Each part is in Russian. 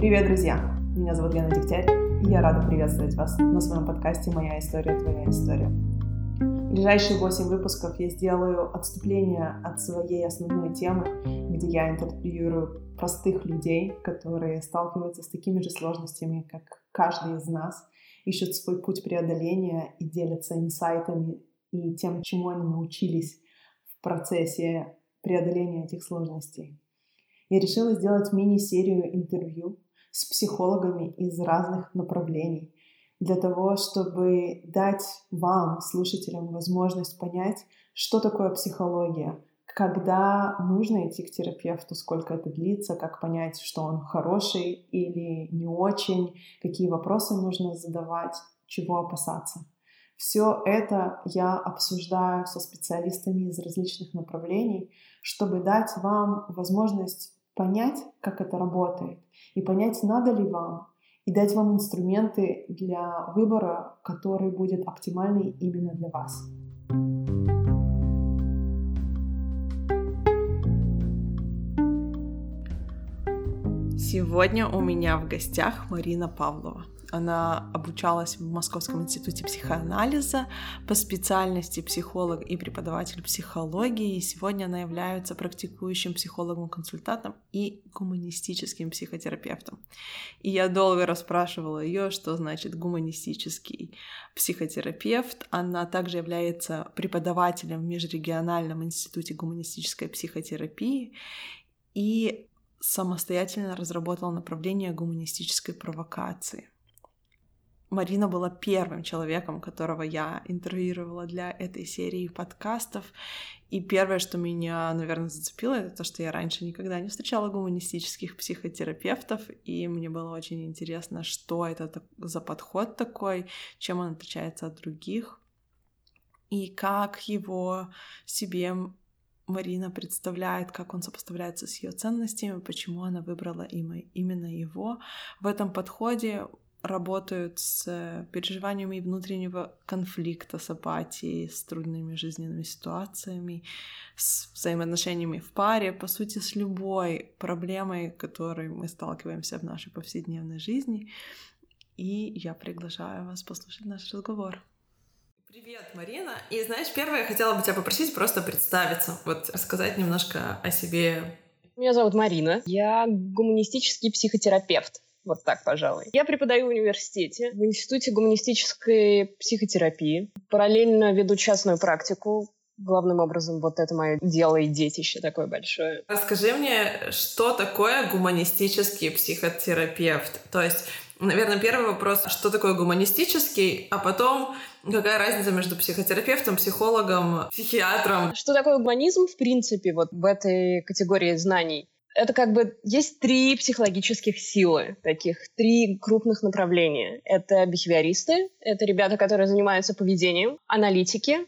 Привет, друзья! Меня зовут Лена Дегтярь, и я рада приветствовать вас на своем подкасте «Моя история, твоя история». В ближайшие 8 выпусков я сделаю отступление от своей основной темы, где я интервьюирую простых людей, которые сталкиваются с такими же сложностями, как каждый из нас, ищут свой путь преодоления и делятся инсайтами и тем, чему они научились в процессе преодоления этих сложностей. Я решила сделать мини-серию интервью с психологами из разных направленний для того, чтобы дать вам, слушателям, возможность понять, что такое психология, когда нужно идти к терапевту, сколько это длится, как понять, что он хороший или не очень, какие вопросы нужно задавать, чего опасаться. Все это я обсуждаю со специалистами из различных направлений, чтобы дать вам возможность понять, как это работает, и понять, надо ли вам, и дать вам инструменты для выбора, который будет оптимальный именно для вас. Сегодня у меня в гостях Марина Павлова. Она обучалась в Московском институте психоанализа по специальности психолог и преподаватель психологии. И сегодня она является практикующим психологом-консультантом и гуманистическим психотерапевтом. И я долго расспрашивала ее, что значит гуманистический психотерапевт. Она также является преподавателем в Межрегиональном институте гуманистической психотерапии. И самостоятельно разработала направление гуманистической провокации. Марина была первым человеком, которого я интервьюировала для этой серии подкастов. И первое, что меня, наверное, зацепило, это то, что я раньше никогда не встречала гуманистических психотерапевтов, и мне было очень интересно, что это за подход такой, чем он отличается от других, и как его себе Марина представляет, как он сопоставляется с ее ценностями, почему она выбрала именно его. В этом подходе работают с переживаниями внутреннего конфликта, с апатией, с трудными жизненными ситуациями, с взаимоотношениями в паре, по сути, с любой проблемой, которой мы сталкиваемся в нашей повседневной жизни. И я приглашаю вас послушать наш разговор. Привет, Марина. И знаешь, первое, я хотела бы тебя попросить просто представиться, вот рассказать немножко о себе. Меня зовут Марина. Я гуманистический психотерапевт. Вот так, пожалуй. Я преподаю в университете, в Институте гуманистической психотерапии. Параллельно веду частную практику. Главным образом, вот это мое дело и детище такое большое. Расскажи мне, что такое гуманистический психотерапевт? То есть, наверное, первый вопрос, что такое гуманистический, а потом Какая разница между психотерапевтом, психологом, психиатром? Что такое гуманизм, в принципе, вот в этой категории знаний? Это как бы есть три психологических силы, таких три крупных направления. Это бихевиористы, это ребята, которые занимаются поведением, аналитики,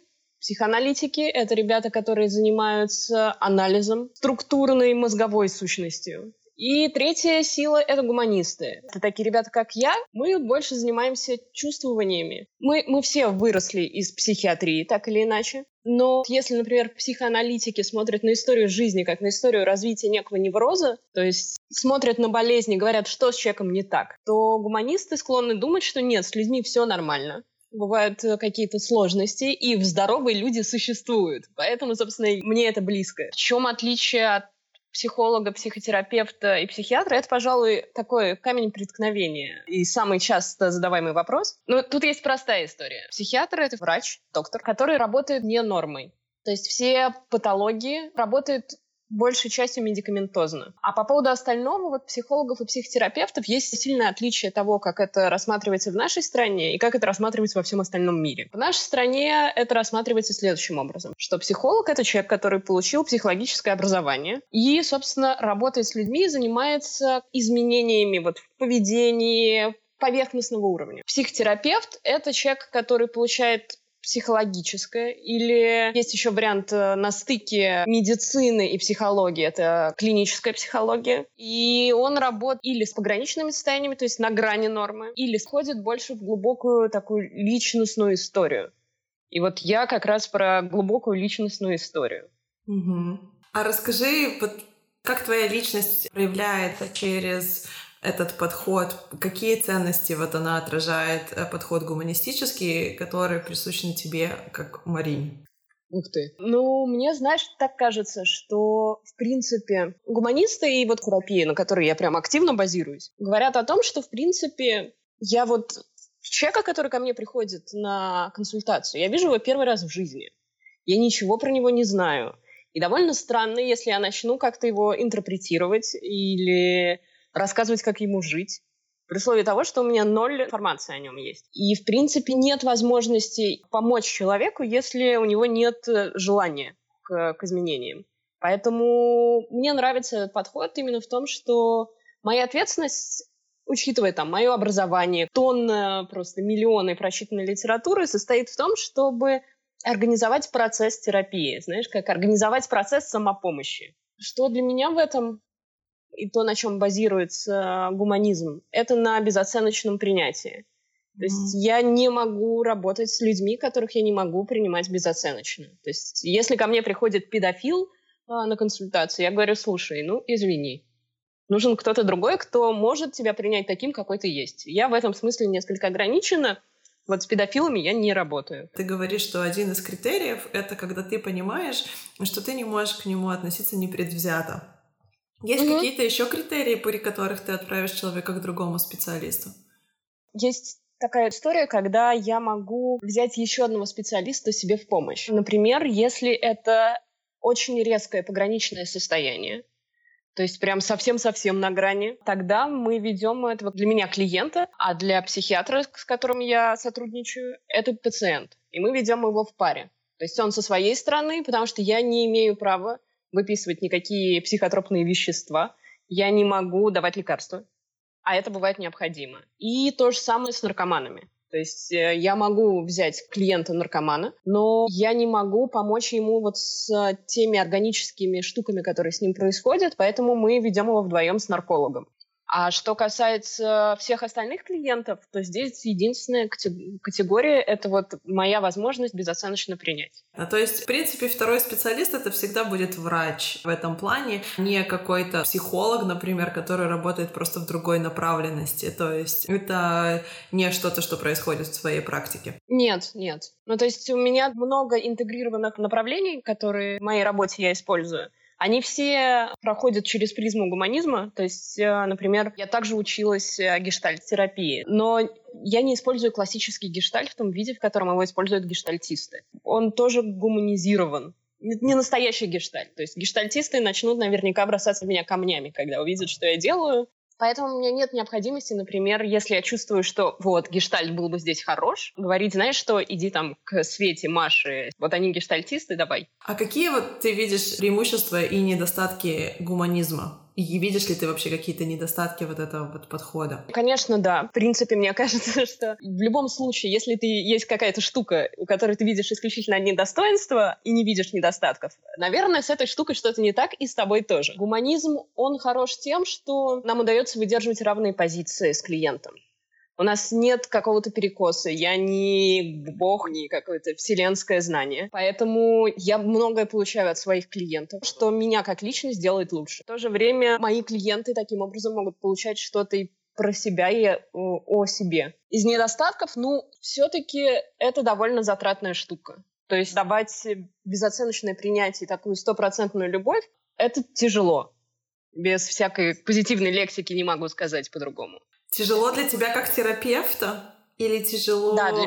психоаналитики — это ребята, которые занимаются анализом структурной мозговой сущностью. И третья сила — это гуманисты. Это такие ребята, как я. Мы больше занимаемся чувствованиями. Мы, мы все выросли из психиатрии, так или иначе. Но если, например, психоаналитики смотрят на историю жизни как на историю развития некого невроза, то есть смотрят на болезни, говорят, что с человеком не так, то гуманисты склонны думать, что нет, с людьми все нормально бывают э, какие-то сложности, и в здоровые люди существуют. Поэтому, собственно, мне это близко. В чем отличие от психолога, психотерапевта и психиатра, это, пожалуй, такой камень преткновения и самый часто задаваемый вопрос. Но тут есть простая история. Психиатр — это врач, доктор, который работает не нормой. То есть все патологии работают большей частью медикаментозно. А по поводу остального, вот психологов и психотерапевтов есть сильное отличие того, как это рассматривается в нашей стране и как это рассматривается во всем остальном мире. В нашей стране это рассматривается следующим образом, что психолог — это человек, который получил психологическое образование и, собственно, работает с людьми, занимается изменениями вот в поведении, поверхностного уровня. Психотерапевт — это человек, который получает психологическое, или есть еще вариант э, на стыке медицины и психологии, это клиническая психология, и он работает или с пограничными состояниями, то есть на грани нормы, или сходит больше в глубокую такую личностную историю. И вот я как раз про глубокую личностную историю. Угу. А расскажи, вот как твоя личность проявляется через этот подход, какие ценности вот она отражает, э, подход гуманистический, который присущен тебе как Марине? Ух ты. Ну, мне, знаешь, так кажется, что, в принципе, гуманисты и вот терапия, на которой я прям активно базируюсь, говорят о том, что, в принципе, я вот человека, который ко мне приходит на консультацию, я вижу его первый раз в жизни. Я ничего про него не знаю. И довольно странно, если я начну как-то его интерпретировать или рассказывать, как ему жить при условии того, что у меня ноль информации о нем есть. И, в принципе, нет возможности помочь человеку, если у него нет э, желания к, к изменениям. Поэтому мне нравится этот подход именно в том, что моя ответственность учитывая там мое образование, тонна, просто миллионы прочитанной литературы, состоит в том, чтобы организовать процесс терапии, знаешь, как организовать процесс самопомощи. Что для меня в этом и то, на чем базируется гуманизм, это на безоценочном принятии. То есть я не могу работать с людьми, которых я не могу принимать безоценочно. То есть если ко мне приходит педофил а, на консультацию, я говорю, слушай, ну извини, нужен кто-то другой, кто может тебя принять таким, какой ты есть. Я в этом смысле несколько ограничена. Вот с педофилами я не работаю. Ты говоришь, что один из критериев — это когда ты понимаешь, что ты не можешь к нему относиться непредвзято. Есть угу. какие-то еще критерии, при которых ты отправишь человека к другому специалисту? Есть такая история, когда я могу взять еще одного специалиста себе в помощь. Например, если это очень резкое пограничное состояние, то есть прям совсем-совсем на грани, тогда мы ведем этого для меня клиента, а для психиатра, с которым я сотрудничаю, это пациент. И мы ведем его в паре. То есть он со своей стороны, потому что я не имею права выписывать никакие психотропные вещества, я не могу давать лекарства, а это бывает необходимо. И то же самое с наркоманами. То есть э, я могу взять клиента-наркомана, но я не могу помочь ему вот с теми органическими штуками, которые с ним происходят, поэтому мы ведем его вдвоем с наркологом. А что касается всех остальных клиентов, то здесь единственная категория — это вот моя возможность безоценочно принять. А то есть, в принципе, второй специалист — это всегда будет врач в этом плане, не какой-то психолог, например, который работает просто в другой направленности. То есть это не что-то, что происходит в своей практике. Нет, нет. Ну, то есть у меня много интегрированных направлений, которые в моей работе я использую. Они все проходят через призму гуманизма. То есть, э, например, я также училась э, гештальт-терапии, но я не использую классический гештальт в том виде, в котором его используют гештальтисты. Он тоже гуманизирован не настоящий гештальт. То есть гештальтисты начнут наверняка бросаться в меня камнями, когда увидят, что я делаю. Поэтому у меня нет необходимости, например, если я чувствую, что вот гештальт был бы здесь хорош, говорить, знаешь что, иди там к Свете, Маше, вот они гештальтисты, давай. А какие вот ты видишь преимущества и недостатки гуманизма? И видишь ли ты вообще какие-то недостатки вот этого вот подхода? Конечно, да. В принципе, мне кажется, что в любом случае, если ты есть какая-то штука, у которой ты видишь исключительно одни достоинства и не видишь недостатков, наверное, с этой штукой что-то не так, и с тобой тоже. Гуманизм, он хорош тем, что нам удается выдерживать равные позиции с клиентом. У нас нет какого-то перекоса. Я не бог, не какое-то вселенское знание. Поэтому я многое получаю от своих клиентов, что меня как личность делает лучше. В то же время мои клиенты таким образом могут получать что-то и про себя и о, себе. Из недостатков, ну, все-таки это довольно затратная штука. То есть давать безоценочное принятие, такую стопроцентную любовь, это тяжело. Без всякой позитивной лексики не могу сказать по-другому. Тяжело для тебя как терапевта или тяжело... Да, для...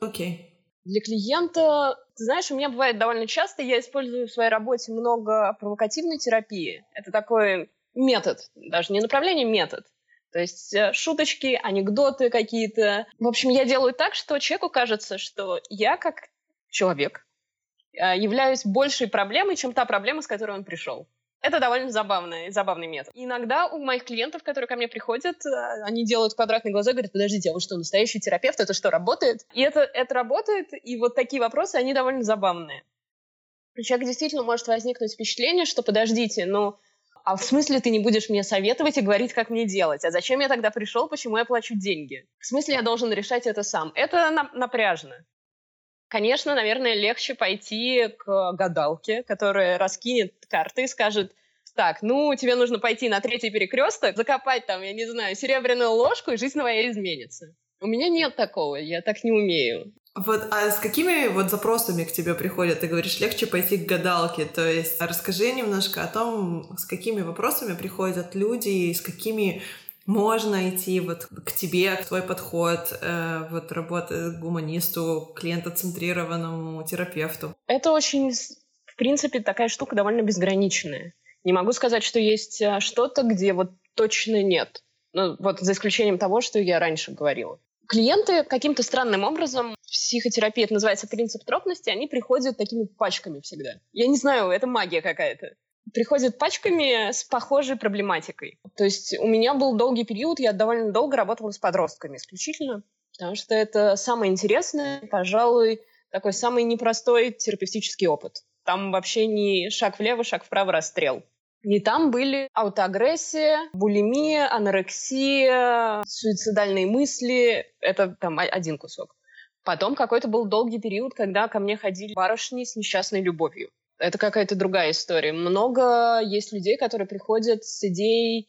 Окей. Для клиента, ты знаешь, у меня бывает довольно часто, я использую в своей работе много провокативной терапии. Это такой метод, даже не направление, метод. То есть э, шуточки, анекдоты какие-то. В общем, я делаю так, что человеку кажется, что я как человек э, являюсь большей проблемой, чем та проблема, с которой он пришел. Это довольно забавный, забавный метод. иногда у моих клиентов, которые ко мне приходят, э, они делают квадратные глаза и говорят, подождите, а вы что, настоящий терапевт? Это что, работает? И это, это работает, и вот такие вопросы, они довольно забавные. У человека действительно может возникнуть впечатление, что подождите, ну, а в смысле ты не будешь мне советовать и говорить, как мне делать? А зачем я тогда пришел, почему я плачу деньги? В смысле я должен решать это сам? Это напряжно. Конечно, наверное, легче пойти к гадалке, которая раскинет карты и скажет, так, ну, тебе нужно пойти на третий перекресток, закопать там, я не знаю, серебряную ложку, и жизнь твоя изменится. У меня нет такого, я так не умею. Вот, а с какими вот запросами к тебе приходят? Ты говоришь, легче пойти к гадалке. То есть расскажи немножко о том, с какими вопросами приходят люди, и с какими можно идти вот к тебе, к твой подход, э, вот работа гуманисту, клиентоцентрированному терапевту? Это очень, в принципе, такая штука довольно безграничная. Не могу сказать, что есть э, что-то, где вот точно нет. Ну, вот за исключением того, что я раньше говорила. Клиенты каким-то странным образом, в психотерапии это называется принцип тропности, они приходят такими пачками всегда. Я не знаю, это магия какая-то приходят пачками с похожей проблематикой. То есть у меня был долгий период, я довольно долго работала с подростками исключительно, потому что это самое интересное, пожалуй, такой самый непростой терапевтический опыт. Там вообще не шаг влево, шаг вправо, расстрел. И там были аутоагрессия, булимия, анорексия, суицидальные мысли. Это там один кусок. Потом какой-то был долгий период, когда ко мне ходили барышни с несчастной любовью это какая-то другая история. Много есть людей, которые приходят с идеей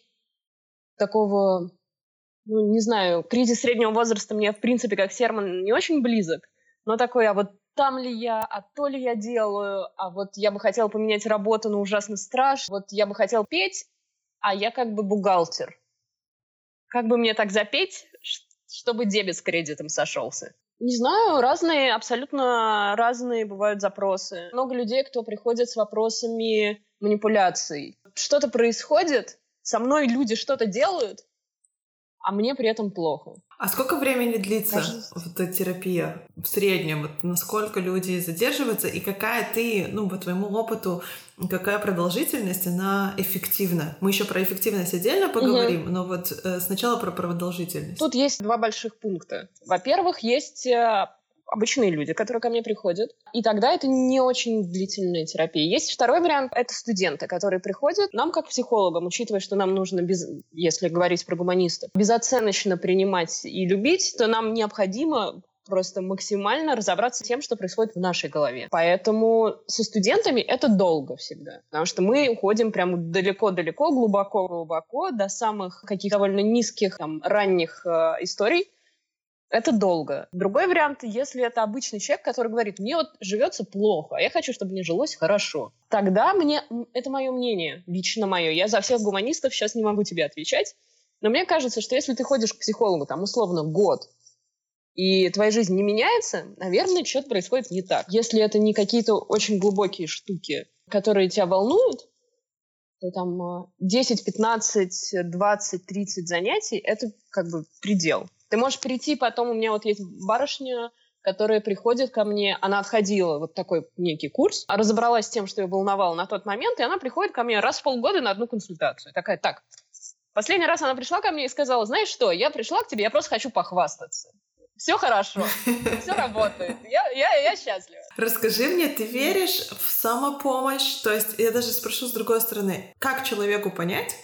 такого, ну, не знаю, кризис среднего возраста мне, в принципе, как Серман, не очень близок, но такой, а вот там ли я, а то ли я делаю, а вот я бы хотела поменять работу, но ужасно страшно, вот я бы хотела петь, а я как бы бухгалтер. Как бы мне так запеть, чтобы дебет с кредитом сошелся? Не знаю, разные, абсолютно разные бывают запросы. Много людей, кто приходит с вопросами манипуляций. Что-то происходит, со мной люди что-то делают, а мне при этом плохо. А сколько времени длится Кажется... вот эта терапия в среднем? Вот насколько люди задерживаются и какая ты, ну, по твоему опыту, какая продолжительность, она эффективна? Мы еще про эффективность отдельно поговорим, угу. но вот э, сначала про продолжительность. Тут есть два больших пункта. Во-первых, есть э, обычные люди, которые ко мне приходят. И тогда это не очень длительная терапия. Есть второй вариант, это студенты, которые приходят. Нам, как психологам, учитывая, что нам нужно, без, если говорить про гуманистов, безоценочно принимать и любить, то нам необходимо просто максимально разобраться с тем, что происходит в нашей голове. Поэтому со студентами это долго всегда, потому что мы уходим прямо далеко-далеко, глубоко-глубоко до самых каких-то довольно низких, там, ранних э, историй, это долго. Другой вариант, если это обычный человек, который говорит, мне вот живется плохо, а я хочу, чтобы мне жилось хорошо. Тогда мне, это мое мнение, лично мое, я за всех гуманистов сейчас не могу тебе отвечать, но мне кажется, что если ты ходишь к психологу, там, условно, год, и твоя жизнь не меняется, наверное, что-то происходит не так. Если это не какие-то очень глубокие штуки, которые тебя волнуют, то там 10, 15, 20, 30 занятий — это как бы предел. Ты можешь прийти потом, у меня вот есть барышня, которая приходит ко мне, она отходила вот такой некий курс, а разобралась с тем, что ее волновало на тот момент, и она приходит ко мне раз в полгода на одну консультацию. Такая, так, последний раз она пришла ко мне и сказала, знаешь что, я пришла к тебе, я просто хочу похвастаться. Все хорошо, все работает, я, я, я счастлива. Расскажи мне, ты веришь в самопомощь? То есть я даже спрошу с другой стороны, как человеку понять,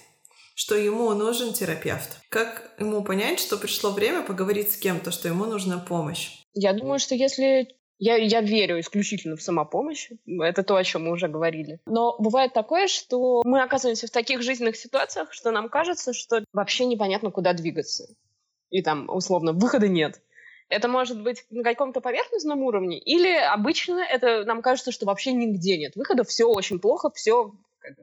что ему нужен терапевт. Как ему понять, что пришло время поговорить с кем-то, что ему нужна помощь? Я думаю, что если я, я верю исключительно в самопомощь. Это то, о чем мы уже говорили. Но бывает такое, что мы оказываемся в таких жизненных ситуациях, что нам кажется, что вообще непонятно, куда двигаться. И там, условно, выхода нет. Это может быть на каком-то поверхностном уровне, или обычно это нам кажется, что вообще нигде нет выхода, все очень плохо, все,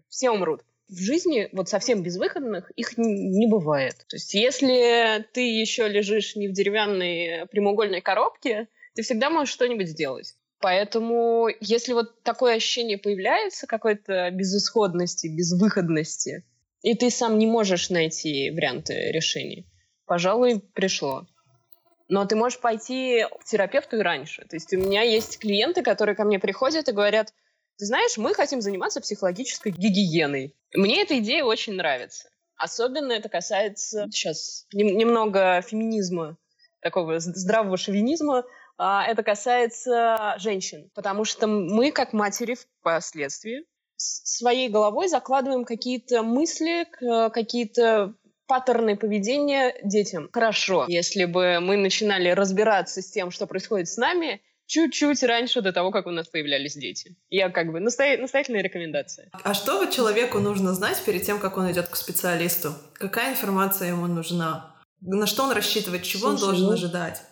все умрут в жизни вот совсем безвыходных их не бывает. То есть если ты еще лежишь не в деревянной прямоугольной коробке, ты всегда можешь что-нибудь сделать. Поэтому если вот такое ощущение появляется, какой-то безысходности, безвыходности, и ты сам не можешь найти варианты решения, пожалуй, пришло. Но ты можешь пойти к терапевту и раньше. То есть у меня есть клиенты, которые ко мне приходят и говорят, ты знаешь, мы хотим заниматься психологической гигиеной. Мне эта идея очень нравится. Особенно это касается сейчас немного феминизма, такого здравого шовинизма. А это касается женщин, потому что мы, как матери впоследствии, своей головой закладываем какие-то мысли, какие-то паттерны поведения детям. Хорошо, если бы мы начинали разбираться с тем, что происходит с нами, чуть-чуть раньше до того, как у нас появлялись дети. Я как бы настоя... настоятельная рекомендация. А что вот человеку нужно знать перед тем, как он идет к специалисту? Какая информация ему нужна? На что он рассчитывает, чего Слушай, он должен ну, ожидать?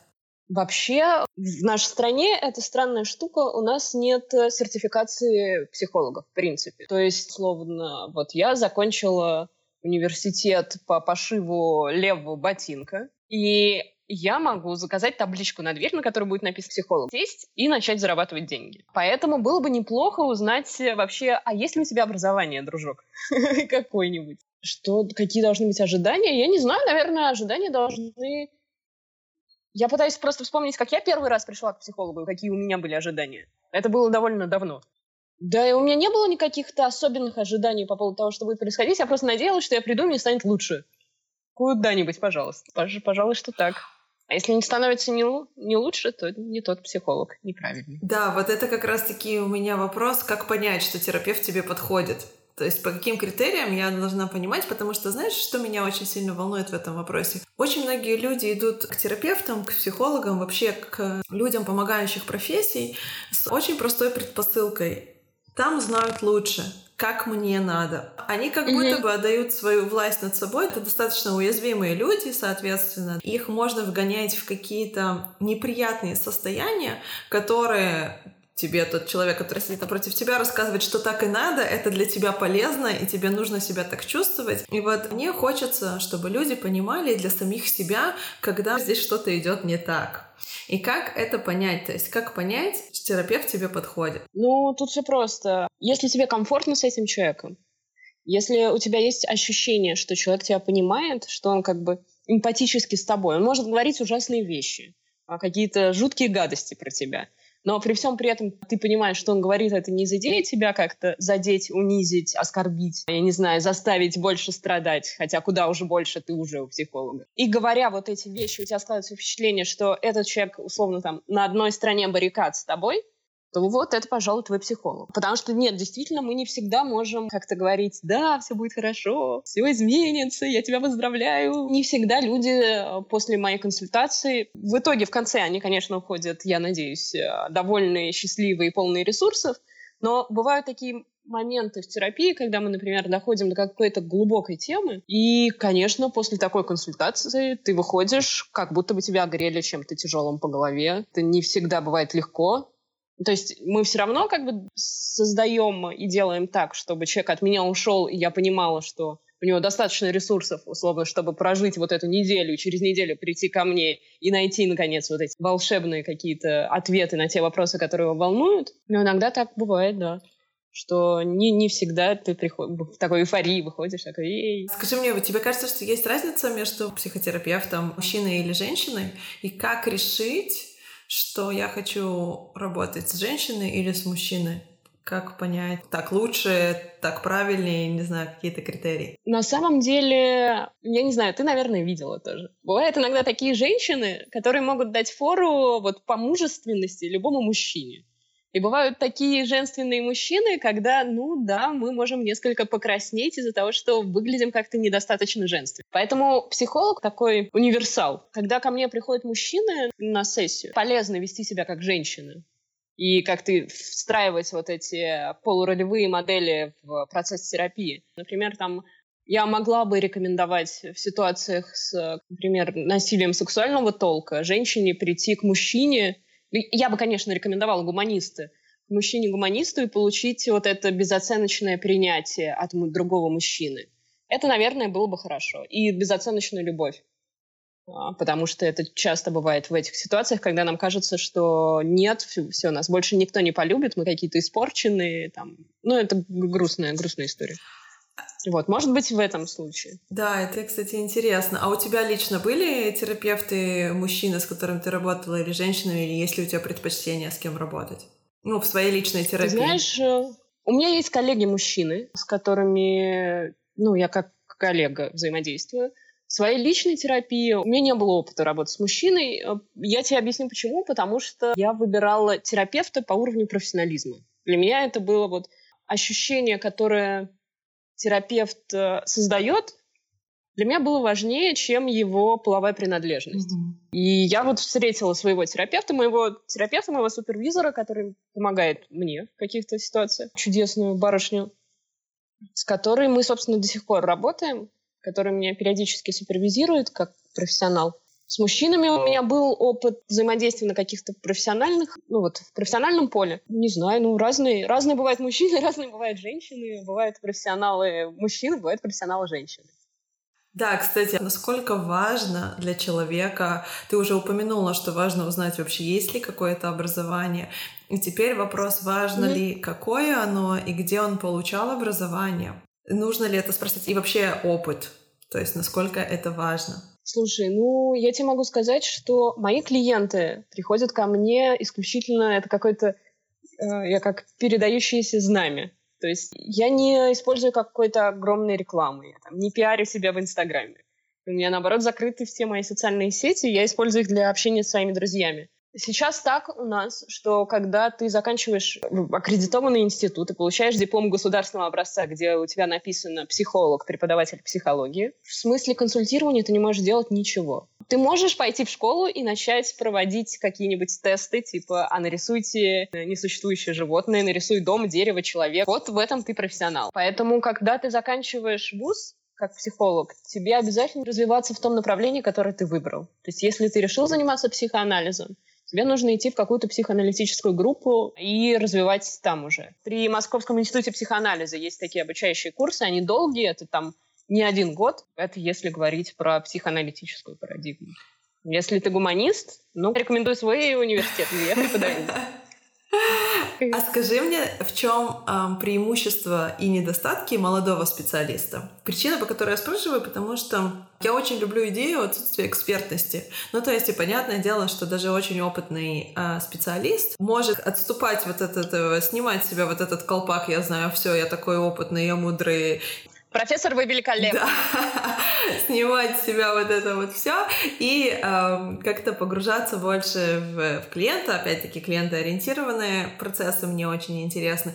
Вообще, в нашей стране это странная штука, у нас нет э, сертификации психологов, в принципе. То есть, словно, вот я закончила университет по пошиву левого ботинка, и я могу заказать табличку на дверь, на которой будет написано «психолог», сесть и начать зарабатывать деньги. Поэтому было бы неплохо узнать э, вообще, а есть ли у тебя образование, дружок? Какое-нибудь. Что, какие должны быть ожидания? Я не знаю, наверное, ожидания должны... Я пытаюсь просто вспомнить, как я первый раз пришла к психологу, какие у меня были ожидания. Это было довольно давно. Да, и у меня не было никаких-то особенных ожиданий по поводу того, что будет происходить. Я просто надеялась, что я приду, и мне станет лучше. Куда-нибудь, пожалуйста. Пожалуй, что так. А если не становится не, не лучше, то не тот психолог, неправильный. Да, вот это как раз-таки у меня вопрос, как понять, что терапевт тебе подходит. То есть по каким критериям я должна понимать, потому что знаешь, что меня очень сильно волнует в этом вопросе? Очень многие люди идут к терапевтам, к психологам, вообще к людям, помогающих профессий, с очень простой предпосылкой. Там знают лучше как мне надо. Они как будто бы отдают свою власть над собой. Это достаточно уязвимые люди, соответственно. Их можно вгонять в какие-то неприятные состояния, которые тебе тот человек, который сидит напротив тебя, рассказывает, что так и надо, это для тебя полезно, и тебе нужно себя так чувствовать. И вот мне хочется, чтобы люди понимали для самих себя, когда здесь что-то идет не так. И как это понять? То есть как понять, что терапевт тебе подходит? Ну, тут все просто. Если тебе комфортно с этим человеком, если у тебя есть ощущение, что человек тебя понимает, что он как бы эмпатически с тобой, он может говорить ужасные вещи, а какие-то жуткие гадости про тебя – но при всем при этом ты понимаешь, что он говорит это не из идеи тебя как-то задеть, унизить, оскорбить, я не знаю, заставить больше страдать, хотя куда уже больше ты уже у психолога. И говоря вот эти вещи, у тебя складывается впечатление, что этот человек, условно, там, на одной стороне баррикад с тобой, то вот это, пожалуй, твой психолог. Потому что нет, действительно, мы не всегда можем как-то говорить, да, все будет хорошо, все изменится, я тебя поздравляю. Не всегда люди э, после моей консультации, в итоге в конце они, конечно, уходят, я надеюсь, э, довольные, счастливые, полные ресурсов, но бывают такие моменты в терапии, когда мы, например, доходим до какой-то глубокой темы, и, конечно, после такой консультации ты выходишь, как будто бы тебя огрели чем-то тяжелым по голове. Это не всегда бывает легко, то есть мы все равно как бы создаем и делаем так, чтобы человек от меня ушел, и я понимала, что у него достаточно ресурсов, условно, чтобы прожить вот эту неделю, через неделю прийти ко мне и найти, наконец, вот эти волшебные какие-то ответы на те вопросы, которые его волнуют. Но иногда так бывает, да что не, не всегда ты приход... в такой эйфории выходишь, такой ей. Скажи мне, тебе кажется, что есть разница между психотерапевтом, мужчиной или женщиной? И как решить, что я хочу работать с женщиной или с мужчиной. Как понять, так лучше, так правильнее, не знаю, какие-то критерии? На самом деле, я не знаю, ты, наверное, видела тоже. Бывают иногда такие женщины, которые могут дать фору вот по мужественности любому мужчине. И бывают такие женственные мужчины, когда, ну да, мы можем несколько покраснеть из-за того, что выглядим как-то недостаточно женственно. Поэтому психолог такой универсал. Когда ко мне приходят мужчины на сессию, полезно вести себя как женщина и как-то встраивать вот эти полуролевые модели в процесс терапии. Например, там я могла бы рекомендовать в ситуациях с, например, насилием сексуального толка женщине прийти к мужчине я бы, конечно, рекомендовала гуманисты, мужчине-гуманисту и получить вот это безоценочное принятие от другого мужчины. Это, наверное, было бы хорошо. И безоценочную любовь. А, потому что это часто бывает в этих ситуациях, когда нам кажется, что нет, все нас больше никто не полюбит, мы какие-то испорченные. Там. Ну, это грустная, грустная история. Вот, может быть, в этом случае. Да, это, кстати, интересно. А у тебя лично были терапевты мужчины, с которым ты работала, или женщины, или есть ли у тебя предпочтение, с кем работать? Ну, в своей личной терапии. Ты знаешь, э, у меня есть коллеги-мужчины, с которыми, ну, я как коллега взаимодействую. В своей личной терапии у меня не было опыта работы с мужчиной. Э, я тебе объясню почему. Потому что я выбирала терапевта по уровню профессионализма. Для меня это было вот ощущение, которое терапевт э, создает для меня было важнее, чем его половая принадлежность. Mm-hmm. И я вот встретила своего терапевта, моего терапевта, моего супервизора, который помогает мне в каких-то ситуациях, чудесную барышню, с которой мы, собственно, до сих пор работаем, который меня периодически супервизирует как профессионал. С мужчинами у меня был опыт взаимодействия на каких-то профессиональных, ну вот в профессиональном поле. Не знаю, ну разные, разные бывают мужчины, разные бывают женщины, бывают профессионалы мужчины, бывают профессионалы женщины. Да, кстати, насколько важно для человека, ты уже упомянула, что важно узнать вообще, есть ли какое-то образование. И теперь вопрос, важно mm-hmm. ли, какое оно и где он получал образование. Нужно ли это спросить? И вообще опыт. То есть насколько это важно. Слушай, ну, я тебе могу сказать, что мои клиенты приходят ко мне исключительно, это какой-то, э, я как передающееся знамя. То есть я не использую какой-то огромной рекламы, я там, не пиарю себя в Инстаграме. У меня, наоборот, закрыты все мои социальные сети, я использую их для общения с своими друзьями. Сейчас так у нас, что когда ты заканчиваешь аккредитованный институт и получаешь диплом государственного образца, где у тебя написано психолог, преподаватель психологии, в смысле консультирования ты не можешь делать ничего. Ты можешь пойти в школу и начать проводить какие-нибудь тесты, типа, а нарисуйте несуществующее животное, нарисуй дом, дерево, человек. Вот в этом ты профессионал. Поэтому, когда ты заканчиваешь вуз, как психолог, тебе обязательно развиваться в том направлении, которое ты выбрал. То есть если ты решил заниматься психоанализом, тебе нужно идти в какую-то психоаналитическую группу и развивать там уже. При Московском институте психоанализа есть такие обучающие курсы, они долгие, это там не один год, это если говорить про психоаналитическую парадигму. Если ты гуманист, ну, рекомендую свой университет, я преподаю. А скажи мне, в чем эм, преимущество и недостатки молодого специалиста? Причина, по которой я спрашиваю, потому что я очень люблю идею отсутствия экспертности. Ну, то есть, и понятное дело, что даже очень опытный э, специалист может отступать вот этот, э, снимать себя вот этот колпак, я знаю все, я такой опытный, я мудрый, Профессор, вы великолепны. Да. Снимать с себя вот это вот все и э, как-то погружаться больше в, в клиента. Опять-таки, клиентоориентированные процессы мне очень интересны.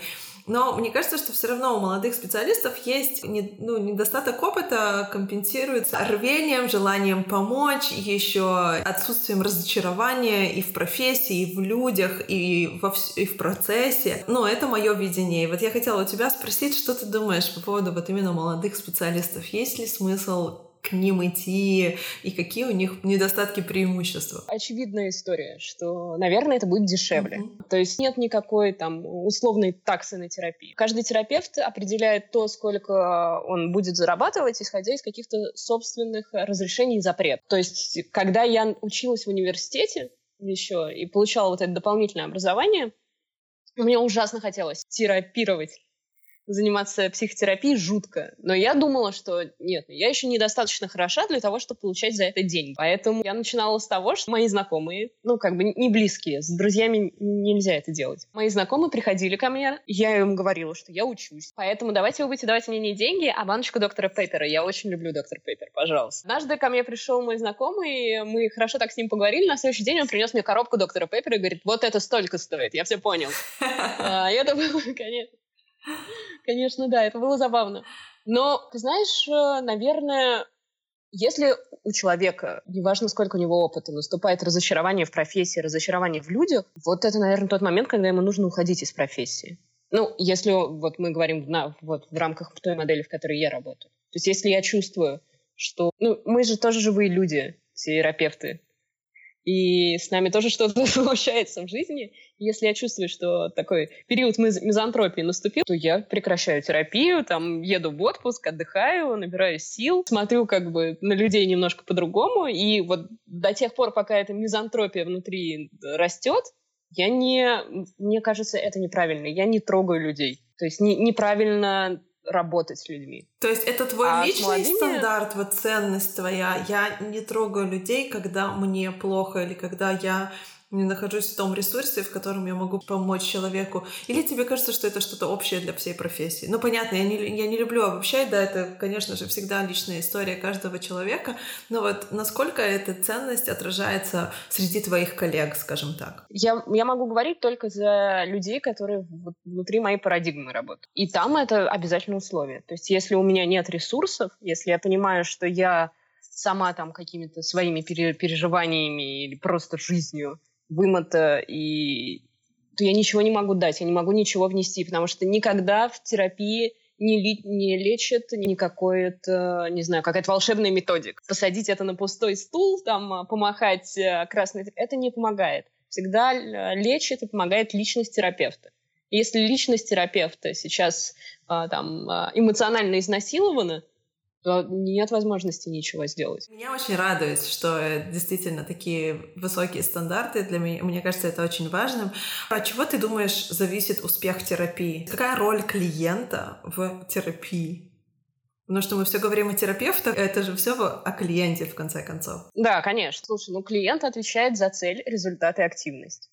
Но мне кажется, что все равно у молодых специалистов есть не, ну, недостаток опыта, компенсируется рвением, желанием помочь, еще отсутствием разочарования и в профессии, и в людях, и, во, и в процессе. Но это мое видение. И вот я хотела у тебя спросить, что ты думаешь по поводу вот именно молодых специалистов? Есть ли смысл к ним идти и какие у них недостатки преимущества? Очевидная история, что, наверное, это будет дешевле. Mm-hmm. То есть нет никакой там условной таксы на терапию. Каждый терапевт определяет то, сколько он будет зарабатывать, исходя из каких-то собственных разрешений и запретов. То есть, когда я училась в университете еще и получала вот это дополнительное образование, мне ужасно хотелось терапировать заниматься психотерапией жутко. Но я думала, что нет, я еще недостаточно хороша для того, чтобы получать за это деньги. Поэтому я начинала с того, что мои знакомые, ну, как бы не близкие, с друзьями нельзя это делать. Мои знакомые приходили ко мне, я им говорила, что я учусь. Поэтому давайте вы будете давать мне не деньги, а баночку доктора Пейпера. Я очень люблю доктор Пейпер, пожалуйста. Однажды ко мне пришел мой знакомый, мы хорошо так с ним поговорили, на следующий день он принес мне коробку доктора Пейпера и говорит, вот это столько стоит, я все понял. А, это было, конечно. Конечно, да, это было забавно. Но, ты знаешь, э, наверное, если у человека, неважно сколько у него опыта, наступает разочарование в профессии, разочарование в людях, вот это, наверное, тот момент, когда ему нужно уходить из профессии. Ну, если вот мы говорим на, вот, в рамках той модели, в которой я работаю. То есть если я чувствую, что... Ну, мы же тоже живые люди, терапевты и с нами тоже что-то случается в жизни. Если я чувствую, что такой период мизантропии наступил, то я прекращаю терапию, там еду в отпуск, отдыхаю, набираю сил, смотрю как бы на людей немножко по-другому, и вот до тех пор, пока эта мизантропия внутри растет, я не, мне кажется, это неправильно. Я не трогаю людей. То есть не, неправильно работать с людьми. То есть это твой а личный молодыми... стандарт, вот ценность твоя. Я не трогаю людей, когда мне плохо или когда я не нахожусь в том ресурсе, в котором я могу помочь человеку. Или тебе кажется, что это что-то общее для всей профессии? Ну, понятно, я не, я не люблю обобщать, да, это, конечно же, всегда личная история каждого человека, но вот насколько эта ценность отражается среди твоих коллег, скажем так? Я, я могу говорить только за людей, которые внутри моей парадигмы работают. И там это обязательное условие. То есть если у меня нет ресурсов, если я понимаю, что я сама там какими-то своими переживаниями или просто жизнью вымота, и то я ничего не могу дать, я не могу ничего внести, потому что никогда в терапии не, ли, не лечит никакой, это, не знаю, какая-то волшебная методика. Посадить это на пустой стул, там, а, помахать э, красной... Это не помогает. Всегда э, лечит и помогает личность терапевта. Если личность терапевта сейчас а, там, эмоционально изнасилована, то нет возможности ничего сделать. Меня очень радует, что действительно такие высокие стандарты для меня. Мне кажется, это очень важным. А от чего ты думаешь зависит успех терапии? Какая роль клиента в терапии? Потому что мы все говорим о терапевтах, это же все о клиенте, в конце концов. Да, конечно. Слушай, ну клиент отвечает за цель, результат и активность.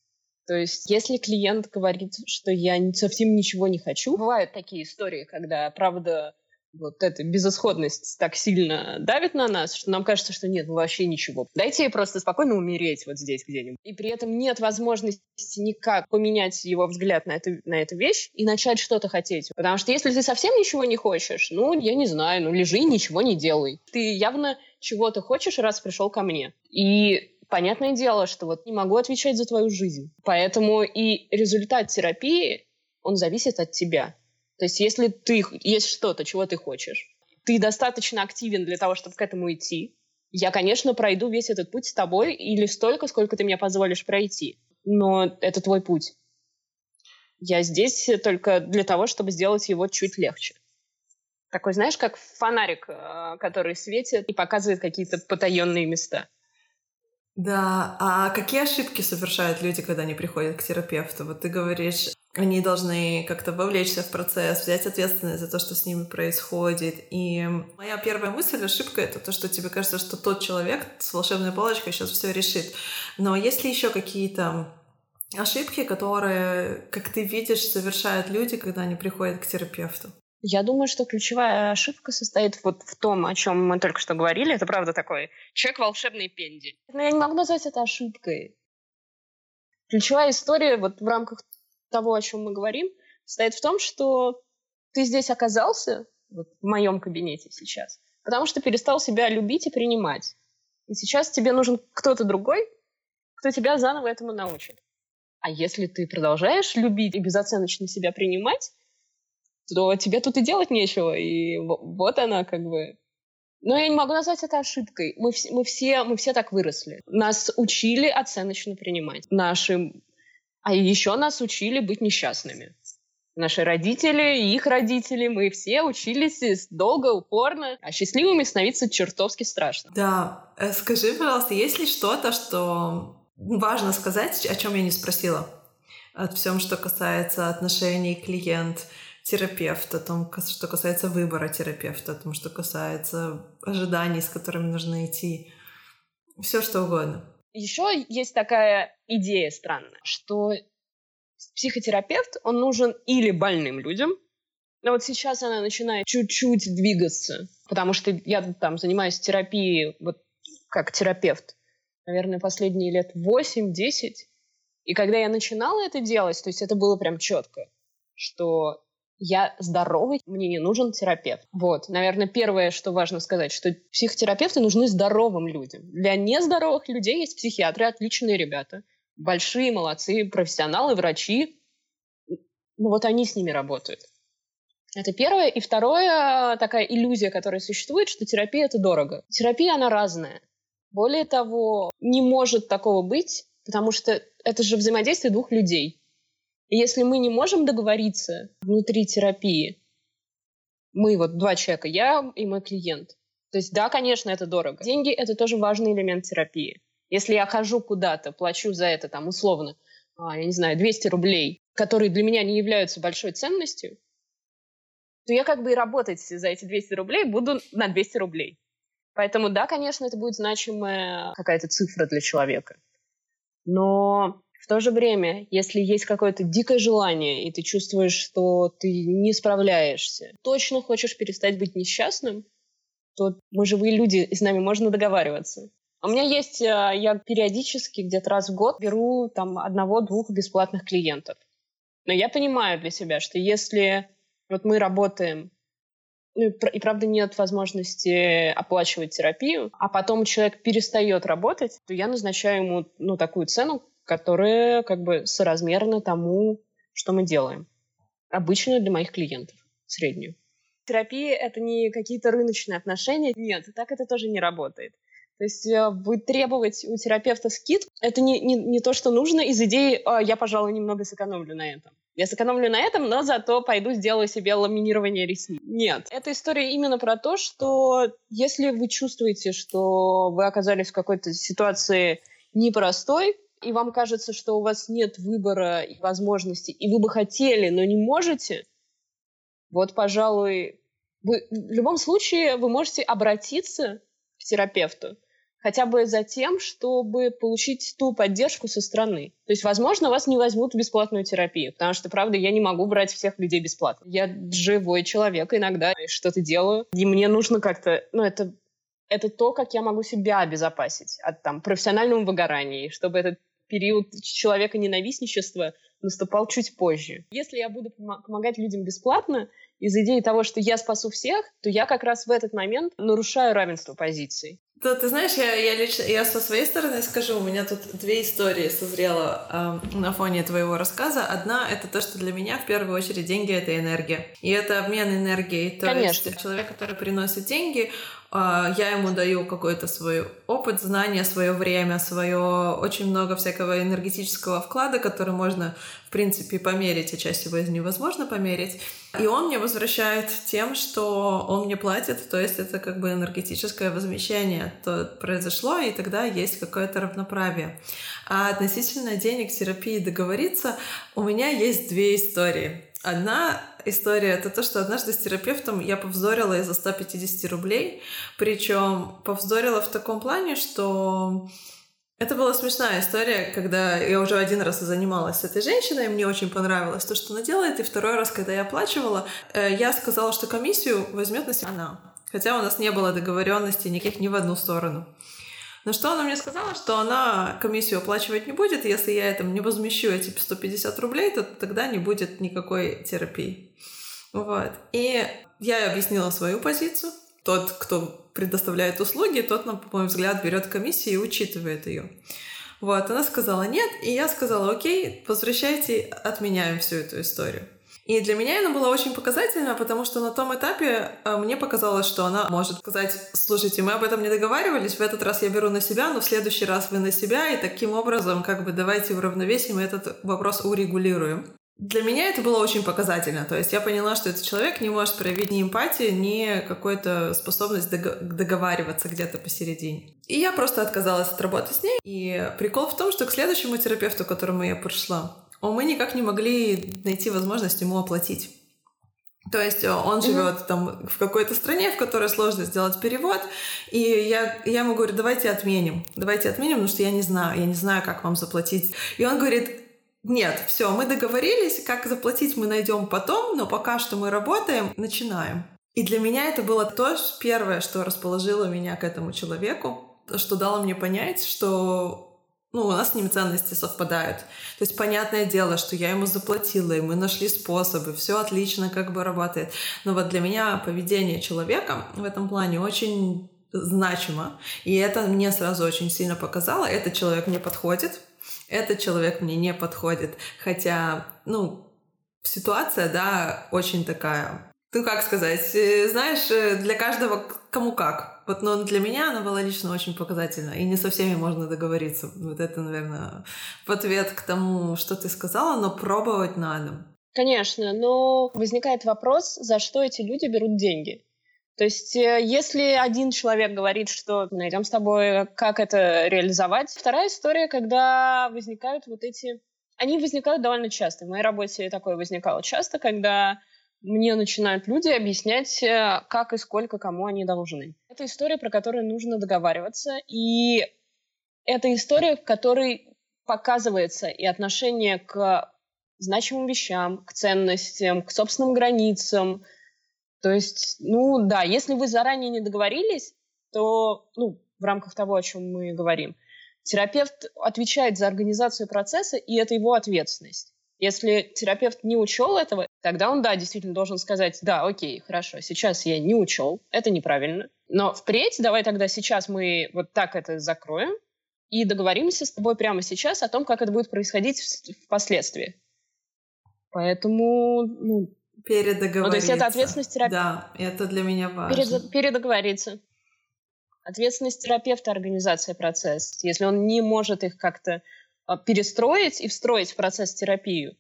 То есть, если клиент говорит, что я совсем ничего не хочу, бывают такие истории, когда, правда, вот эта безысходность так сильно давит на нас, что нам кажется, что нет, ну вообще ничего. Дайте ей просто спокойно умереть вот здесь где-нибудь. И при этом нет возможности никак поменять его взгляд на эту, на эту вещь и начать что-то хотеть. Потому что если ты совсем ничего не хочешь, ну, я не знаю, ну, лежи и ничего не делай. Ты явно чего-то хочешь, раз пришел ко мне. И понятное дело, что вот не могу отвечать за твою жизнь. Поэтому и результат терапии, он зависит от тебя. То есть если ты есть что-то, чего ты хочешь, ты достаточно активен для того, чтобы к этому идти, я, конечно, пройду весь этот путь с тобой или столько, сколько ты мне позволишь пройти. Но это твой путь. Я здесь только для того, чтобы сделать его чуть легче. Такой, знаешь, как фонарик, э, который светит и показывает какие-то потаенные места. Да, а какие ошибки совершают люди, когда они приходят к терапевту? Вот ты говоришь, они должны как-то вовлечься в процесс, взять ответственность за то, что с ними происходит. И моя первая мысль, ошибка, это то, что тебе кажется, что тот человек с волшебной палочкой сейчас все решит. Но есть ли еще какие-то ошибки, которые, как ты видишь, совершают люди, когда они приходят к терапевту? Я думаю, что ключевая ошибка состоит вот в том, о чем мы только что говорили. Это правда такой человек волшебный пендель. Но я не могу назвать это ошибкой. Ключевая история вот в рамках того, о чем мы говорим, состоит в том, что ты здесь оказался, вот в моем кабинете сейчас, потому что перестал себя любить и принимать. И сейчас тебе нужен кто-то другой, кто тебя заново этому научит. А если ты продолжаешь любить и безоценочно себя принимать, то тебе тут и делать нечего. И вот она как бы... Но я не могу назвать это ошибкой. Мы, вс- мы, все, мы все так выросли. Нас учили оценочно принимать. Наши а еще нас учили быть несчастными. Наши родители их родители, мы все учились долго, упорно, а счастливыми становиться чертовски страшно. Да, э, скажи, пожалуйста, есть ли что-то, что важно сказать, о чем я не спросила? О всем, что касается отношений клиент-терапевт, о том, что касается выбора терапевта, о том, что касается ожиданий, с которыми нужно идти. Все что угодно. Еще есть такая идея странная, что психотерапевт, он нужен или больным людям, но вот сейчас она начинает чуть-чуть двигаться, потому что я там занимаюсь терапией вот как терапевт, наверное, последние лет 8-10. И когда я начинала это делать, то есть это было прям четко, что я здоровый, мне не нужен терапевт. Вот, наверное, первое, что важно сказать, что психотерапевты нужны здоровым людям. Для нездоровых людей есть психиатры, отличные ребята, большие молодцы, профессионалы, врачи. Ну вот они с ними работают. Это первое. И второе, такая иллюзия, которая существует, что терапия — это дорого. Терапия, она разная. Более того, не может такого быть, потому что это же взаимодействие двух людей. И если мы не можем договориться внутри терапии, мы вот два человека, я и мой клиент. То есть да, конечно, это дорого. Деньги — это тоже важный элемент терапии. Если я хожу куда-то, плачу за это там условно, а, я не знаю, 200 рублей, которые для меня не являются большой ценностью, то я как бы и работать за эти 200 рублей буду на 200 рублей. Поэтому да, конечно, это будет значимая какая-то цифра для человека. Но в то же время, если есть какое-то дикое желание, и ты чувствуешь, что ты не справляешься, точно хочешь перестать быть несчастным, то мы живые люди, и с нами можно договариваться. У меня есть, э, я периодически где-то раз в год беру там одного-двух бесплатных клиентов. Но я понимаю для себя, что если вот мы работаем, ну и правда нет возможности оплачивать терапию, а потом человек перестает работать, то я назначаю ему ну, такую цену, которая как бы соразмерна тому, что мы делаем. Обычную для моих клиентов, среднюю. Терапия — это не какие-то рыночные отношения. Нет, так это тоже не работает. То есть э, вы требовать у терапевта скид — это не, не, не то, что нужно из идеи «А, «я, пожалуй, немного сэкономлю на этом». Я сэкономлю на этом, но зато пойду сделаю себе ламинирование ресниц. Нет. Эта история именно про то, что если вы чувствуете, что вы оказались в какой-то ситуации непростой, и вам кажется, что у вас нет выбора и возможности, и вы бы хотели, но не можете, вот, пожалуй, вы, в любом случае вы можете обратиться к терапевту хотя бы за тем, чтобы получить ту поддержку со стороны. То есть, возможно, вас не возьмут в бесплатную терапию, потому что, правда, я не могу брать всех людей бесплатно. Я живой человек, иногда что-то делаю, и мне нужно как-то, ну, это это то, как я могу себя обезопасить от там, профессионального выгорания, чтобы этот период человека ненавистничества наступал чуть позже. Если я буду пом- помогать людям бесплатно, из идеи того, что я спасу всех, то я как раз в этот момент нарушаю равенство позиций. То ты знаешь, я, я лично, я со своей стороны скажу, у меня тут две истории созрело э, на фоне твоего рассказа. Одна — это то, что для меня в первую очередь деньги — это энергия. И это обмен энергией. То Конечно. есть человек, который приносит деньги, я ему даю какой-то свой опыт, знания, свое время, свое очень много всякого энергетического вклада, который можно, в принципе, померить, а часть его невозможно померить. И он мне возвращает тем, что он мне платит, то есть это как бы энергетическое возмещение. То произошло, и тогда есть какое-то равноправие. А относительно денег, терапии договориться, у меня есть две истории. Одна история это то, что однажды с терапевтом я повздорила из-за 150 рублей. Причем повздорила в таком плане, что это была смешная история, когда я уже один раз занималась с этой женщиной, и мне очень понравилось то, что она делает. И второй раз, когда я оплачивала, э, я сказала, что комиссию возьмет на себя она. Хотя у нас не было договоренности никаких ни в одну сторону. На что она мне сказала, что она комиссию оплачивать не будет, если я этому не возмещу эти 150 рублей, то тогда не будет никакой терапии. Вот. И я объяснила свою позицию. Тот, кто предоставляет услуги, тот, на мой взгляд, берет комиссию и учитывает ее. Вот, она сказала нет, и я сказала, окей, возвращайте, отменяем всю эту историю. И для меня это было очень показательно, потому что на том этапе э, мне показалось, что она может сказать, слушайте, мы об этом не договаривались, в этот раз я беру на себя, но в следующий раз вы на себя, и таким образом как бы давайте уравновесим этот вопрос урегулируем. Для меня это было очень показательно. То есть я поняла, что этот человек не может проявить ни эмпатии, ни какую-то способность договариваться где-то посередине. И я просто отказалась от работы с ней. И прикол в том, что к следующему терапевту, к которому я пришла, мы никак не могли найти возможность ему оплатить. То есть э, он живет mm-hmm. там в какой-то стране, в которой сложно сделать перевод, и я, я ему говорю, давайте отменим, давайте отменим, потому что я не знаю, я не знаю, как вам заплатить. И он говорит, нет, все, мы договорились, как заплатить мы найдем потом, но пока что мы работаем, начинаем. И для меня это было то первое, что расположило меня к этому человеку, что дало мне понять, что ну, у нас с ним ценности совпадают. То есть, понятное дело, что я ему заплатила, и мы нашли способы, все отлично как бы работает. Но вот для меня поведение человека в этом плане очень значимо. И это мне сразу очень сильно показало. Этот человек мне подходит, этот человек мне не подходит. Хотя, ну, ситуация, да, очень такая ну как сказать, э, знаешь, э, для каждого кому как. Вот, но для меня она была лично очень показательна, и не со всеми можно договориться. Вот это, наверное, в ответ к тому, что ты сказала, но пробовать надо. Конечно, но возникает вопрос, за что эти люди берут деньги. То есть, э, если один человек говорит, что найдем с тобой, как это реализовать, вторая история, когда возникают вот эти... Они возникают довольно часто. В моей работе такое возникало часто, когда мне начинают люди объяснять, э, как и сколько кому они должны. Это история, про которую нужно договариваться, и это история, в которой показывается и отношение к значимым вещам, к ценностям, к собственным границам. То есть, ну да, если вы заранее не договорились, то, ну, в рамках того, о чем мы говорим, терапевт отвечает за организацию процесса, и это его ответственность. Если терапевт не учел этого, тогда он, да, действительно должен сказать, да, окей, хорошо, сейчас я не учел, это неправильно, но впредь давай тогда сейчас мы вот так это закроем и договоримся с тобой прямо сейчас о том, как это будет происходить впоследствии. Поэтому, ну... Передоговориться. Ну, то есть это ответственность терапевта. Да, это для меня важно. Перед, передоговориться. Ответственность терапевта – организация процесса. Если он не может их как-то а, перестроить и встроить в процесс терапию,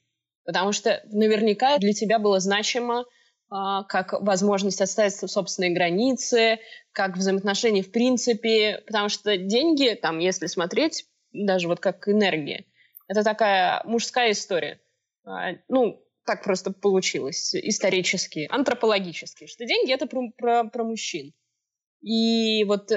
потому что наверняка для тебя было значимо а, как возможность отставить собственные границы, как взаимоотношения в принципе, потому что деньги, там, если смотреть, даже вот как энергия, это такая мужская история. А, ну, так просто получилось исторически, антропологически, что деньги — это про, про, про мужчин. И вот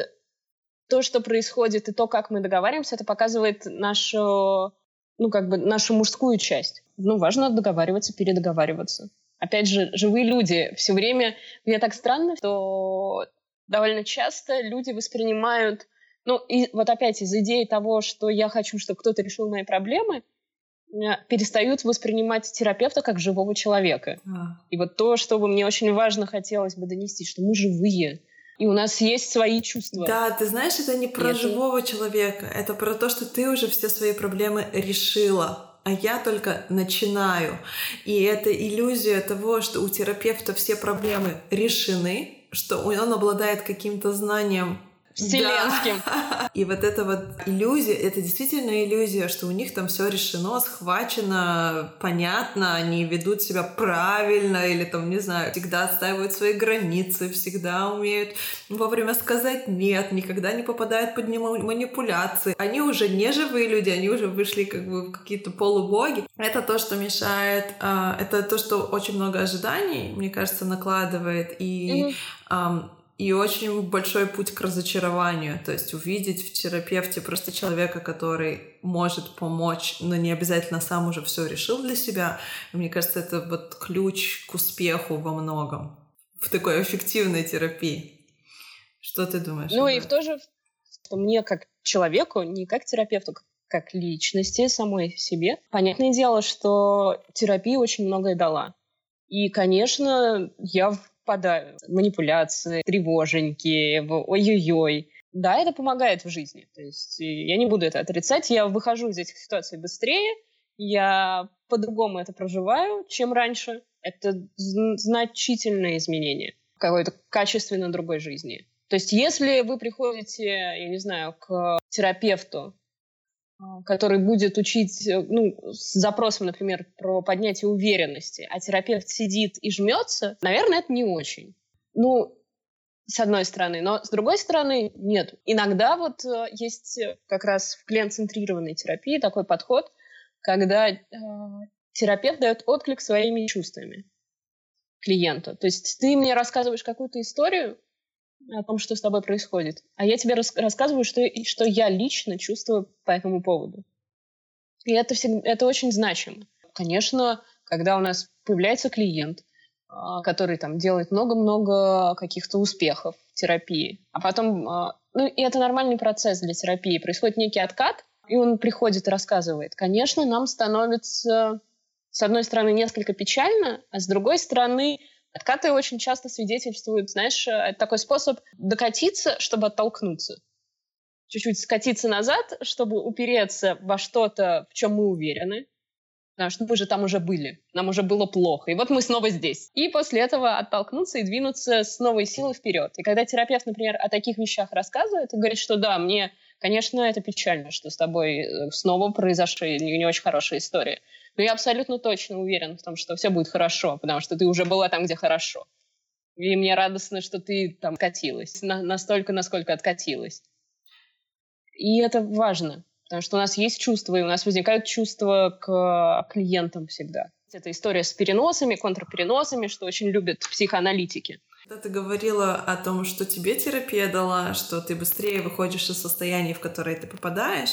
то, что происходит, и то, как мы договариваемся, это показывает нашу, ну, как бы нашу мужскую часть. Ну, важно договариваться, передоговариваться. Опять же, живые люди все время... Мне так странно, что довольно часто люди воспринимают... Ну, и вот опять из идеи того, что я хочу, чтобы кто-то решил мои проблемы, э, перестают воспринимать терапевта как живого человека. А. И вот то, что бы мне очень важно хотелось бы донести, что мы живые, и у нас есть свои чувства. Да, ты знаешь, это не про это... живого человека, это про то, что ты уже все свои проблемы решила а я только начинаю. И это иллюзия того, что у терапевта все проблемы решены, что он обладает каким-то знанием вселенским. Да. И вот эта вот иллюзия, это действительно иллюзия, что у них там все решено, схвачено, понятно, они ведут себя правильно или там, не знаю, всегда отстаивают свои границы, всегда умеют вовремя сказать нет, никогда не попадают под манипуляции. Они уже не живые люди, они уже вышли как бы в какие-то полубоги. Это то, что мешает, а, это то, что очень много ожиданий, мне кажется, накладывает и mm-hmm и очень большой путь к разочарованию. То есть увидеть в терапевте просто человека, который может помочь, но не обязательно сам уже все решил для себя. Мне кажется, это вот ключ к успеху во многом в такой эффективной терапии. Что ты думаешь? Ну и в то же, что мне как человеку, не как терапевту, как личности самой себе, понятное дело, что терапия очень многое дала. И, конечно, я впадаю манипуляции, тревоженьки, ой-ой-ой. Да, это помогает в жизни. То есть я не буду это отрицать. Я выхожу из этих ситуаций быстрее, я по-другому это проживаю, чем раньше. Это значительное изменение какой-то качественно другой жизни. То есть если вы приходите, я не знаю, к терапевту, который будет учить, э, ну, с запросом, например, про поднятие уверенности, а терапевт сидит и жмется, наверное, это не очень. Ну, с одной стороны, но с другой стороны, нет. Иногда вот э, есть как раз в клиент-центрированной терапии такой подход, когда э, терапевт дает отклик своими чувствами клиенту. То есть ты мне рассказываешь какую-то историю, о том, что с тобой происходит. А я тебе рас- рассказываю, что, что я лично чувствую по этому поводу. И это, всегда, это очень значимо. Конечно, когда у нас появляется клиент, а, который там делает много-много каких-то успехов в терапии, а потом, а, ну и это нормальный процесс для терапии, происходит некий откат, и он приходит и рассказывает. Конечно, нам становится, с одной стороны, несколько печально, а с другой стороны, Откаты очень часто свидетельствуют, знаешь, э, это такой способ докатиться, чтобы оттолкнуться. Чуть-чуть скатиться назад, чтобы упереться во что-то, в чем мы уверены. Потому что мы же там уже были, нам уже было плохо. И вот мы снова здесь. И после этого оттолкнуться и двинуться с новой силой вперед. И когда терапевт, например, о таких вещах рассказывает и говорит, что да, мне, конечно, это печально, что с тобой э, снова произошли не, не очень хорошая история. Но я абсолютно точно уверен в том, что все будет хорошо, потому что ты уже была там, где хорошо. И мне радостно, что ты там катилась, на, настолько, насколько откатилась. И это важно, потому что у нас есть чувства, и у нас возникают чувства к клиентам всегда. Это история с переносами, контрпереносами, что очень любят психоаналитики. Когда ты говорила о том, что тебе терапия дала, что ты быстрее выходишь из состояний, в которые ты попадаешь,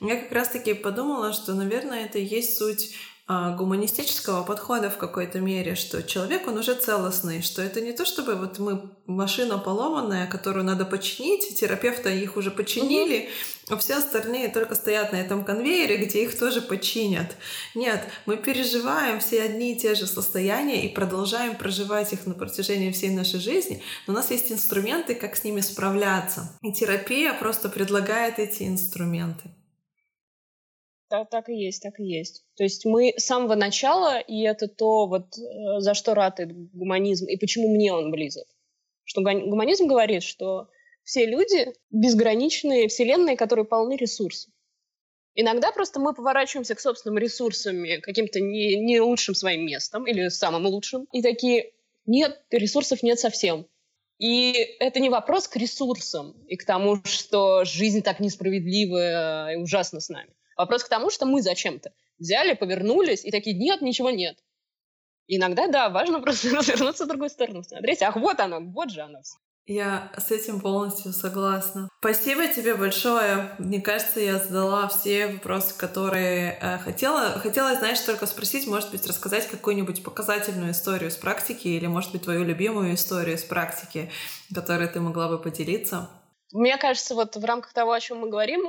Я как раз-таки подумала, что, наверное, это и есть суть а, гуманистического подхода в какой-то мере, что человек, он уже целостный, что это не то, чтобы вот мы машина поломанная, которую надо починить, терапевта их уже починили, а все остальные только стоят на этом конвейере, где их тоже починят. Нет, мы переживаем все одни и те же состояния и продолжаем проживать их на протяжении всей нашей жизни, но у нас есть инструменты, как с ними справляться. И терапия просто предлагает эти инструменты. Да, так и есть, так и есть. То есть мы с самого начала, и это то, вот, э, за что ратует гуманизм, и почему мне он близок. Что гуманизм говорит, что все люди безграничные вселенные, которые полны ресурсов. Иногда просто мы поворачиваемся к собственным ресурсам, каким-то не, не лучшим своим местом или самым лучшим, и такие, нет, ресурсов нет совсем. И это не вопрос к ресурсам и к тому, что жизнь так несправедлива и ужасна с нами. Вопрос к тому, что мы зачем-то взяли, повернулись и такие, нет, ничего нет. иногда, да, важно просто развернуться в другую сторону, смотреть, ах, вот оно, вот же оно. Я с этим полностью согласна. Спасибо тебе большое. Мне кажется, я задала все вопросы, которые э, хотела. Хотела, знаешь, только спросить, может быть, рассказать какую-нибудь показательную историю с практики или, может быть, твою любимую историю с практики, которой ты могла бы поделиться. Мне кажется, вот в рамках того, о чем мы говорим,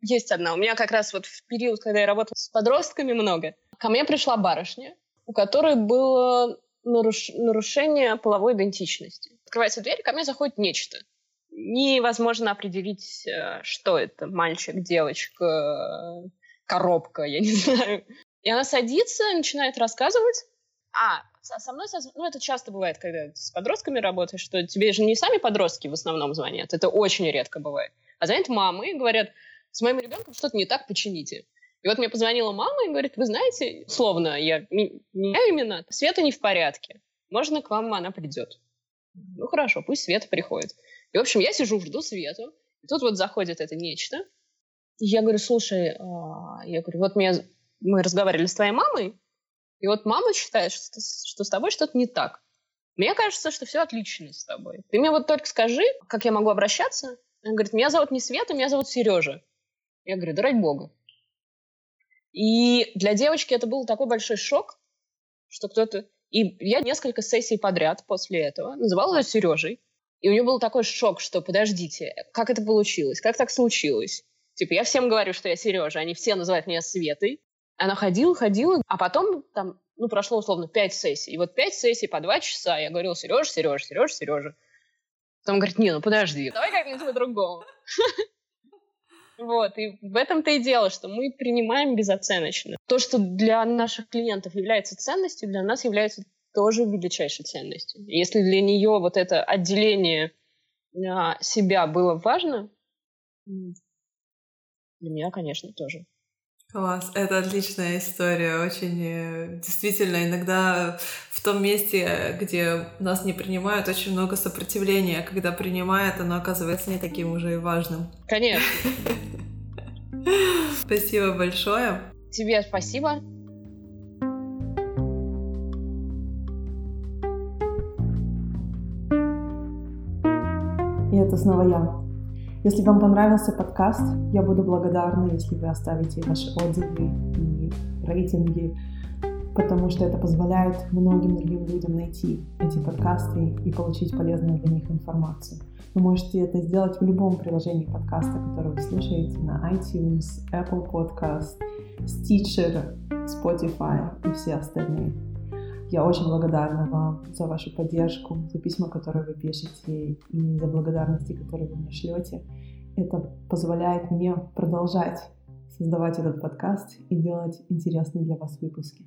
есть одна. У меня как раз вот в период, когда я работала с подростками много, ко мне пришла барышня, у которой было наруш... нарушение половой идентичности. Открывается дверь, ко мне заходит нечто. Невозможно определить, э, что это. Мальчик, девочка, коробка, я не знаю. И она садится, начинает рассказывать. А, со мной, ну, это часто бывает, когда с подростками работаешь, что тебе же не сами подростки в основном звонят, это очень редко бывает. А звонят мамы и говорят, с моим ребенком что-то не так, почините. И вот мне позвонила мама и говорит, вы знаете, словно я меня именно, Света не в порядке, можно к вам она придет. Ну хорошо, пусть Света приходит. И, в общем, я сижу, жду Свету, и тут вот заходит это нечто. И я говорю, слушай, а, я говорю, вот меня, мы разговаривали с твоей мамой, и вот мама считает, что, что с тобой что-то не так. Мне кажется, что все отлично с тобой. Ты мне вот только скажи, как я могу обращаться. Она говорит, меня зовут не Света, меня зовут Сережа. Я говорю, да ради бога. И для девочки это был такой большой шок, что кто-то... И я несколько сессий подряд после этого называла ее Сережей. И у нее был такой шок, что подождите, как это получилось? Как так случилось? Типа, я всем говорю, что я Сережа, они все называют меня Светой. Она ходила, ходила, а потом там, ну, прошло условно пять сессий. И вот пять сессий по два часа я говорила, Сережа, Сережа, Сережа, Сережа. Потом говорит, не, ну подожди, давай как-нибудь по-другому. Вот, и в этом-то и дело, что мы принимаем безоценочно. То, что для наших клиентов является ценностью, для нас является тоже величайшей ценностью. Если для нее вот это отделение а, себя было важно, для меня, конечно, тоже. Класс, это отличная история, очень э, действительно иногда в том месте, где нас не принимают, очень много сопротивления, а когда принимают, оно оказывается не таким уже и важным. Конечно. Спасибо большое. Тебе спасибо. И это снова я. Если вам понравился подкаст, я буду благодарна, если вы оставите ваши отзывы и рейтинги, потому что это позволяет многим другим людям найти эти подкасты и получить полезную для них информацию. Вы можете это сделать в любом приложении подкаста, которое вы слушаете на iTunes, Apple Podcast, Stitcher, Spotify и все остальные. Я очень благодарна вам за вашу поддержку, за письма, которые вы пишете, и за благодарности, которые вы мне шлете. Это позволяет мне продолжать создавать этот подкаст и делать интересные для вас выпуски.